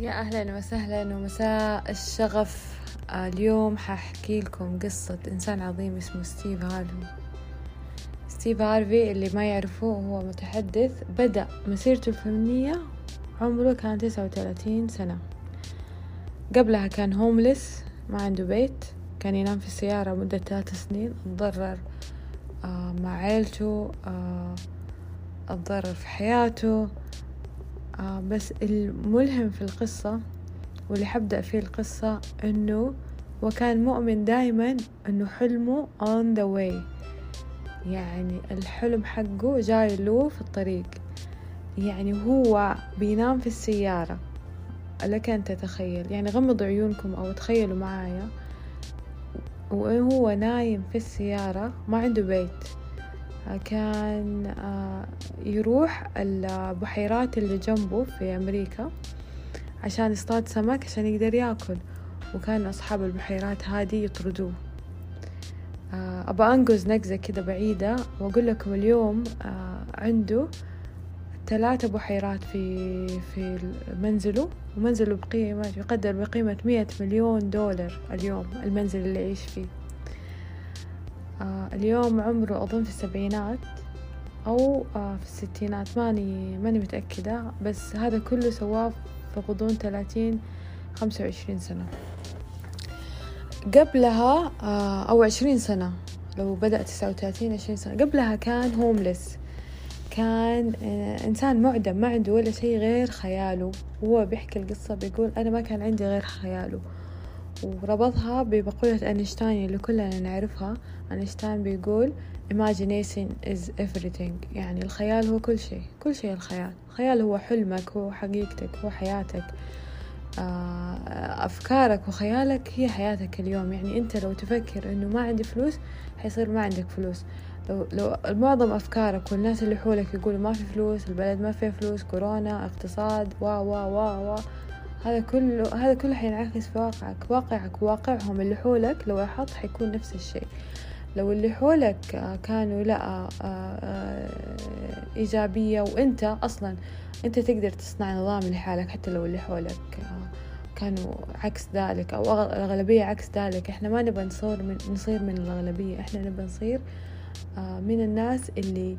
يا أهلا وسهلا ومساء الشغف. آه، اليوم حأحكي لكم قصة إنسان عظيم اسمه ستيف هارفي. ستيف هارفي اللي ما يعرفوه هو متحدث بدأ مسيرته الفنية عمره كان تسعة وثلاثين سنة. قبلها كان homeless ما عنده بيت كان ينام في السيارة مدة ثلاث سنين. تضرر آه، مع عيلته اتضرر في حياته. آه بس الملهم في القصة واللي حبدأ فيه القصة إنه وكان مؤمن دايما إنه حلمه on the way. يعني الحلم حقه جاي له في الطريق. يعني هو بينام في السيارة. لك أن تتخيل. يعني غمضوا عيونكم أو تخيلوا معايا. وهو نايم في السيارة ما عنده بيت. كان آه، يروح البحيرات اللي جنبه في أمريكا عشان يصطاد سمك عشان يقدر ياكل وكان أصحاب البحيرات هذه يطردوه. آه، أبى أنقز نقزة كده بعيدة وأقول لكم اليوم آه، عنده ثلاثة بحيرات في في منزله ومنزله بقيمة يقدر بقيمة مية مليون دولار اليوم المنزل اللي يعيش فيه. اليوم عمره أظن في السبعينات أو آه في الستينات ماني ماني متأكدة بس هذا كله سواه في غضون ثلاثين خمسة وعشرين سنة. قبلها آه أو عشرين سنة لو بدأ تسعة وثلاثين عشرين سنة. قبلها كان هوملس كان آه إنسان معدم ما عنده ولا شيء غير خياله. هو بيحكي القصة بيقول أنا ما كان عندي غير خياله. وربطها بمقولة أينشتاين اللي كلنا نعرفها. أينشتاين بيقول imagination is everything. يعني الخيال هو كل شيء. كل شيء الخيال. الخيال هو حلمك هو حقيقتك هو حياتك. آه، أفكارك وخيالك هي حياتك اليوم. يعني أنت لو تفكر إنه ما عندي فلوس حيصير ما عندك فلوس. لو, لو معظم أفكارك والناس اللي حولك يقولوا ما في فلوس البلد ما فيها فلوس كورونا اقتصاد وا وا وا وا. هذا كله هذا كله حينعكس في واقعك. واقعك وواقعهم اللي حولك لو لاحظت حيكون نفس الشيء. لو اللي حولك كانوا لا إيجابية وأنت أصلا أنت تقدر تصنع نظام لحالك حتى لو اللي حولك كانوا عكس ذلك أو الأغلبية عكس ذلك. إحنا ما نبغى نصير من نصير من الأغلبية. إحنا نبغى نصير من الناس اللي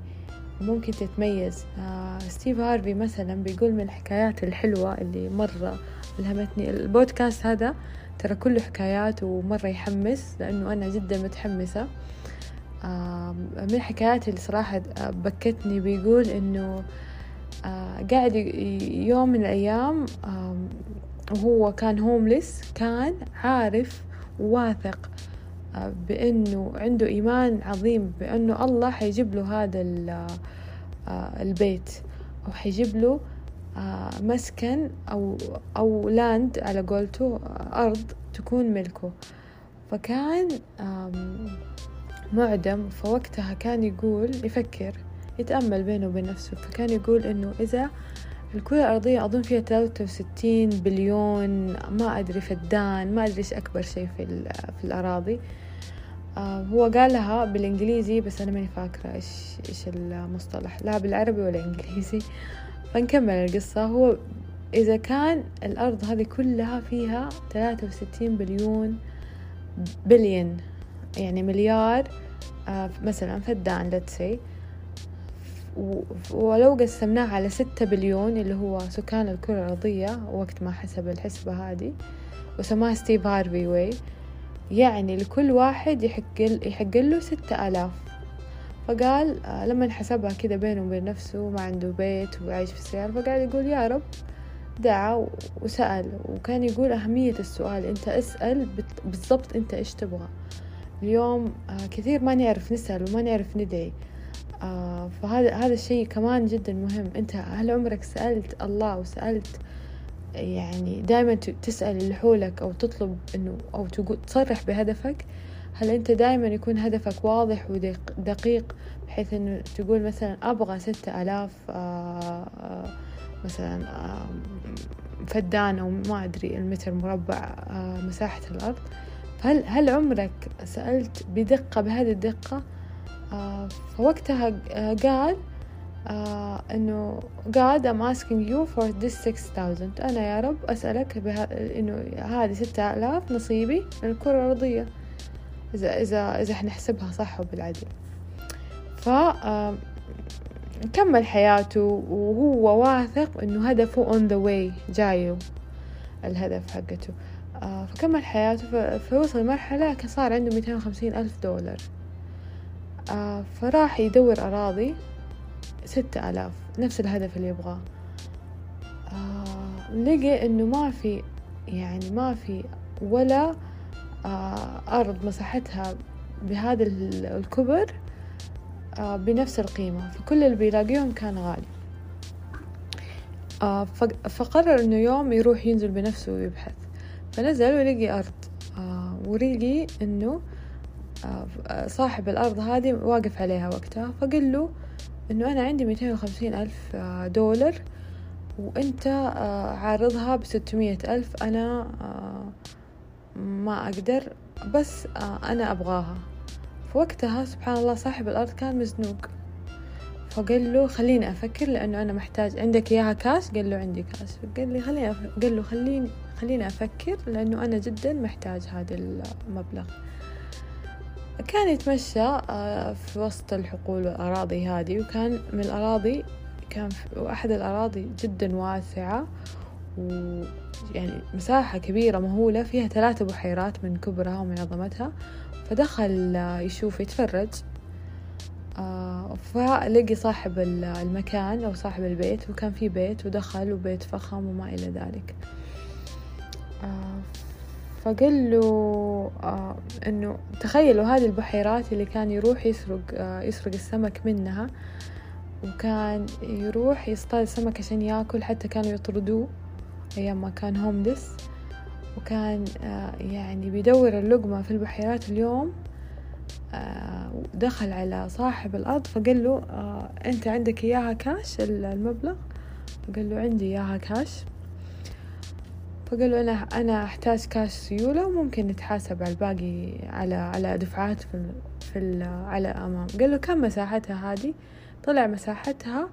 ممكن تتميز. آه ستيف هارفي مثلا بيقول من الحكايات الحلوة اللي مرة ألهمتني. البودكاست هذا ترى كله حكايات ومرة يحمس لأنه أنا جدا متحمسة. آه من الحكايات اللي صراحة بكتني بيقول إنه آه قاعد يوم من الأيام وهو كان هومليس كان عارف واثق بأنه عنده إيمان عظيم بأنه الله حيجيب له هذا آه، البيت أو حيجيب له آه، مسكن أو أو لاند على قولته أرض تكون ملكه. فكان معدم فوقتها كان يقول يفكر يتأمل بينه وبين نفسه. فكان يقول إنه إذا الكرة الأرضية أظن فيها ثلاثة وستين بليون ما أدري فدان ما أدري إيش أكبر شيء في, في الأراضي. هو قالها بالإنجليزي بس أنا ماني فاكرة إيش إيش المصطلح. لا بالعربي ولا إنجليزي. فنكمل القصة. هو إذا كان الأرض هذه كلها فيها ثلاثة وستين بليون بليون يعني مليار آه مثلا فدان let's say ولو قسمناه على ستة بليون اللي هو سكان الكرة الأرضية وقت ما حسب الحسبة هذه وسماها ستيف هارفي way. يعني لكل واحد يحق له ستة آلاف. فقال آه، لما حسبها كده بينه وبين نفسه ما عنده بيت وعايش في السيارة فقاعد يقول يا رب. دعا وسأل. وكان يقول أهمية السؤال أنت اسأل بالضبط أنت إيش تبغى. اليوم آه، كثير ما نعرف نسأل وما نعرف ندعي. آه، فهذا هذا الشيء كمان جدا مهم. أنت هل عمرك سألت الله وسألت يعني دائما تسأل اللي حولك أو تطلب إنه أو تقول تصرح بهدفك هل أنت دائما يكون هدفك واضح ودقيق بحيث إنه تقول مثلا أبغى ستة آلاف آه، آه، مثلا آه، فدان أو ما أدري المتر مربع مساحة الأرض. هل هل عمرك سألت بدقة بهذه الدقة؟ فوقتها قال آه إنه God I'm asking you for this 6000 أنا يا رب أسألك بها إنه هذه ستة آلاف نصيبي من الكرة الأرضية. إذا إذا إذا حنحسبها صح وبالعدل. ف آه كمل حياته وهو واثق إنه هدفه on the way جاية الهدف حقته. آه فكمل حياته فوصل مرحلة كان صار عنده ميتين وخمسين ألف دولار. فراح يدور أراضي. ستة آلاف. نفس الهدف اللي يبغاه. آه لقي إنه ما في يعني ما في ولا آه أرض مساحتها بهذا الكبر آه بنفس القيمة. فكل اللي بيلاقيهم كان غالي. آه فقرر إنه يوم يروح ينزل بنفسه ويبحث. فنزل ولقي أرض. آه ولقي إنه آه صاحب الأرض هذه واقف عليها وقتها. فقال له إنه أنا عندي ميتين وخمسين ألف آه دولار وأنت آه عارضها بستمية ألف. أنا آه ما أقدر بس أنا أبغاها. فوقتها سبحان الله صاحب الأرض كان مزنوق. فقال له خليني أفكر لأنه أنا محتاج عندك إياها كاش. قال له عندي كاش. قال لي خليني أف... قال له خليني خليني أفكر لأنه أنا جدا محتاج هذا المبلغ. كان يتمشى في وسط الحقول والأراضي هذه وكان من الأراضي كان أحد الأراضي جدا واسعة ويعني مساحة كبيرة مهولة فيها ثلاثة بحيرات من كبرها ومن عظمتها فدخل يشوف يتفرج فلقي صاحب المكان أو صاحب البيت وكان في بيت ودخل وبيت فخم وما إلى ذلك. فقال له إنه تخيلوا هذه البحيرات اللي كان يروح يسرق يسرق السمك منها وكان يروح يصطاد سمك عشان ياكل حتى كانوا يطردوه أيام ما كان هوملس وكان يعني بيدور اللقمة في البحيرات اليوم دخل على صاحب الأرض فقال له أنت عندك إياها كاش المبلغ؟ فقال له عندي إياها كاش فقال له أنا أنا أحتاج كاش سيولة وممكن نتحاسب على الباقي على على دفعات في ال في ال على أمام. قال له كم مساحتها هذه؟ طلع مساحتها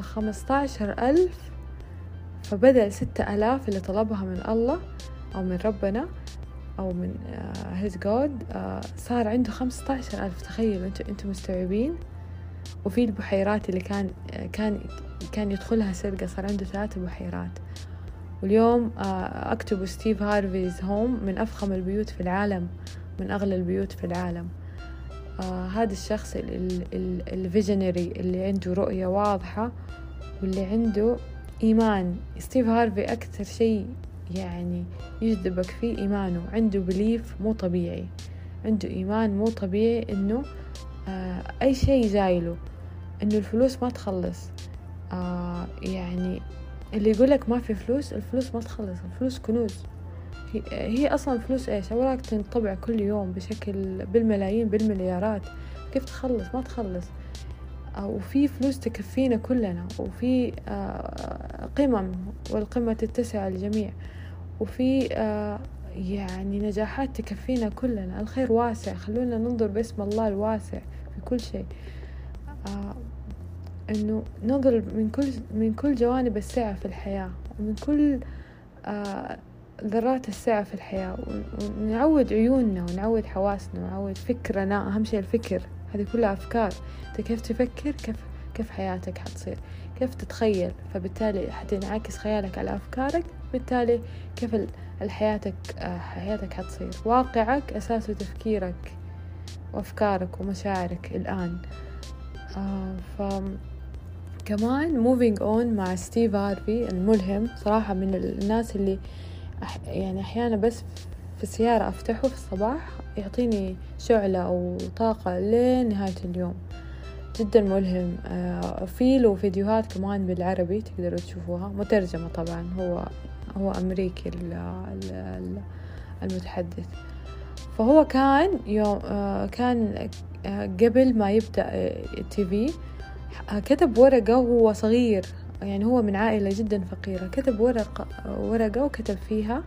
خمسطعشر ألف. فبدل ستة ألاف اللي طلبها من الله أو من ربنا أو من هيز جود صار عنده خمسة عشر ألف. تخيلوا أنتوا أنتوا مستوعبين؟ وفي البحيرات اللي كان كان كان يدخلها سرقة صار عنده ثلاثة بحيرات. واليوم أكتبوا Steve Harvey's home من أفخم البيوت في العالم من أغلى البيوت في العالم. آه هذا الشخص ال visionary اللي عنده رؤية واضحة واللي عنده إيمان. ستيف هارفي أكثر شيء يعني يجذبك فيه إيمانه. عنده belief مو طبيعي. عنده إيمان مو طبيعي إنه آه أي شيء جايله إنه الفلوس ما تخلص. آه يعني اللي يقولك ما في فلوس الفلوس ما تخلص الفلوس كنوز. هي, هي أصلا فلوس إيش؟ أوراق تنطبع كل يوم بشكل بالملايين بالمليارات. كيف تخلص؟ ما تخلص. وفي فلوس تكفينا كلنا وفي قمم والقمة تتسع الجميع وفي يعني نجاحات تكفينا كلنا. الخير واسع. خلونا ننظر باسم الله الواسع في كل شيء. إنه ننظر من كل من كل جوانب السعة في الحياة ومن كل ذرات السعة في الحياة ونعود عيوننا ونعود حواسنا ونعود فكرنا أهم شيء الفكر. هذه كلها أفكار. أنت كيف تفكر؟ كيف كيف حياتك حتصير؟ كيف تتخيل؟ فبالتالي حتنعكس خيالك على أفكارك بالتالي كيف حياتك حياتك حتصير؟ واقعك أساسه تفكيرك وأفكارك ومشاعرك الآن. آه ف كمان moving on مع ستيف هارفي الملهم. صراحة من الناس اللي أح يعني أحيانا بس في السيارة أفتحه في الصباح يعطيني شعلة أو طاقة لنهاية اليوم. جدا ملهم. آه في له فيديوهات كمان بالعربي تقدروا تشوفوها. مترجمة طبعا. هو هو أمريكي المتحدث. فهو كان يوم آه كان آه قبل ما يبدأ التي في كتب ورقة وهو صغير. يعني هو من عائلة جدا فقيرة. كتب ورقة ورقة وكتب فيها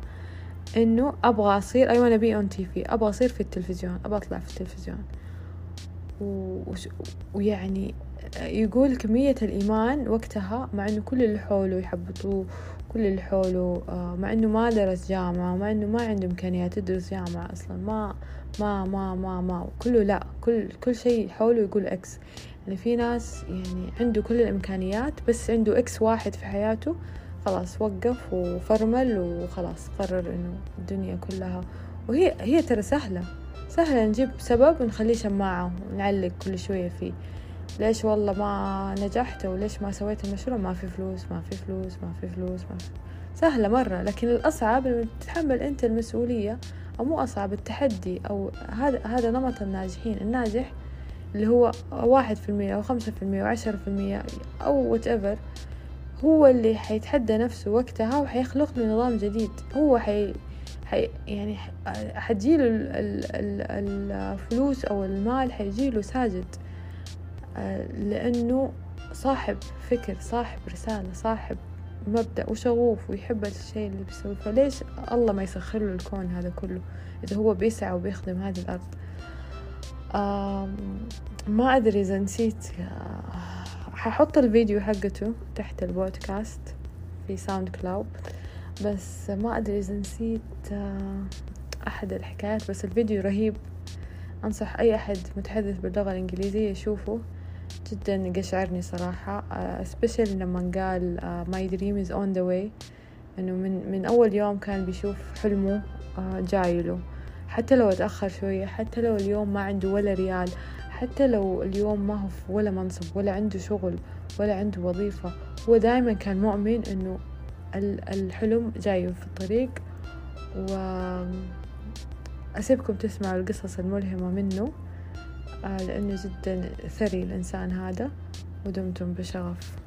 إنه أبغى أصير I wanna be on TV أبغى أصير في التلفزيون أبغى أطلع في التلفزيون. ويعني يقول كمية الإيمان وقتها مع إنه كل اللي حوله يحبطوه كل اللي حوله آه، مع إنه ما درس جامعة ومع إنه ما عنده إمكانيات يدرس جامعة أصلا. ما ما ما ما ما كله لا. كل كل شيء حوله يقول X يعني في ناس يعني عنده كل الإمكانيات بس عنده X واحد في حياته خلاص وقف وفرمل وخلاص قرر إنه الدنيا كلها وهي هي ترى سهلة. سهلة نجيب سبب ونخليه شماعة ونعلق كل شوية فيه. ليش والله ما نجحت وليش ما سويت المشروع؟ ما في فلوس ما في فلوس ما في فلوس ما في. سهلة مرة لكن الأصعب إنه تتحمل أنت المسؤولية أو مو أصعب التحدي أو هذا هذا نمط الناجحين. الناجح اللي هو واحد في المية أو خمسة في المية وعشرة في المية أو ايفر هو اللي حيتحدى نفسه وقتها وحيخلق له نظام جديد. هو حي حي يعني حتجيله الفلوس أو المال حيجيله ساجد. لأنه صاحب فكر صاحب رسالة صاحب مبدأ وشغوف ويحب الشيء اللي بيسويه. فليش الله ما يسخر له الكون هذا كله إذا هو بيسعى وبيخدم هذه الأرض؟ ما أدري إذا نسيت. ححط الفيديو حقته تحت البودكاست في SoundCloud بس ما أدري إذا نسيت أحد الحكايات. بس الفيديو رهيب. أنصح أي أحد متحدث باللغة الإنجليزية يشوفه. جدا قشعرني صراحة. especially لما قال my dream is on the way. إنه من من أول يوم كان بيشوف حلمه جايله حتى لو أتأخر شوية حتى لو اليوم ما عنده ولا ريال حتى لو اليوم ما هو في ولا منصب ولا عنده شغل ولا عنده وظيفة هو دايما كان مؤمن إنه الحلم جاي في الطريق. و أسيبكم تسمعوا القصص الملهمة منه آه، لأنه جدا ثري الإنسان هذا ودمتم بشغف.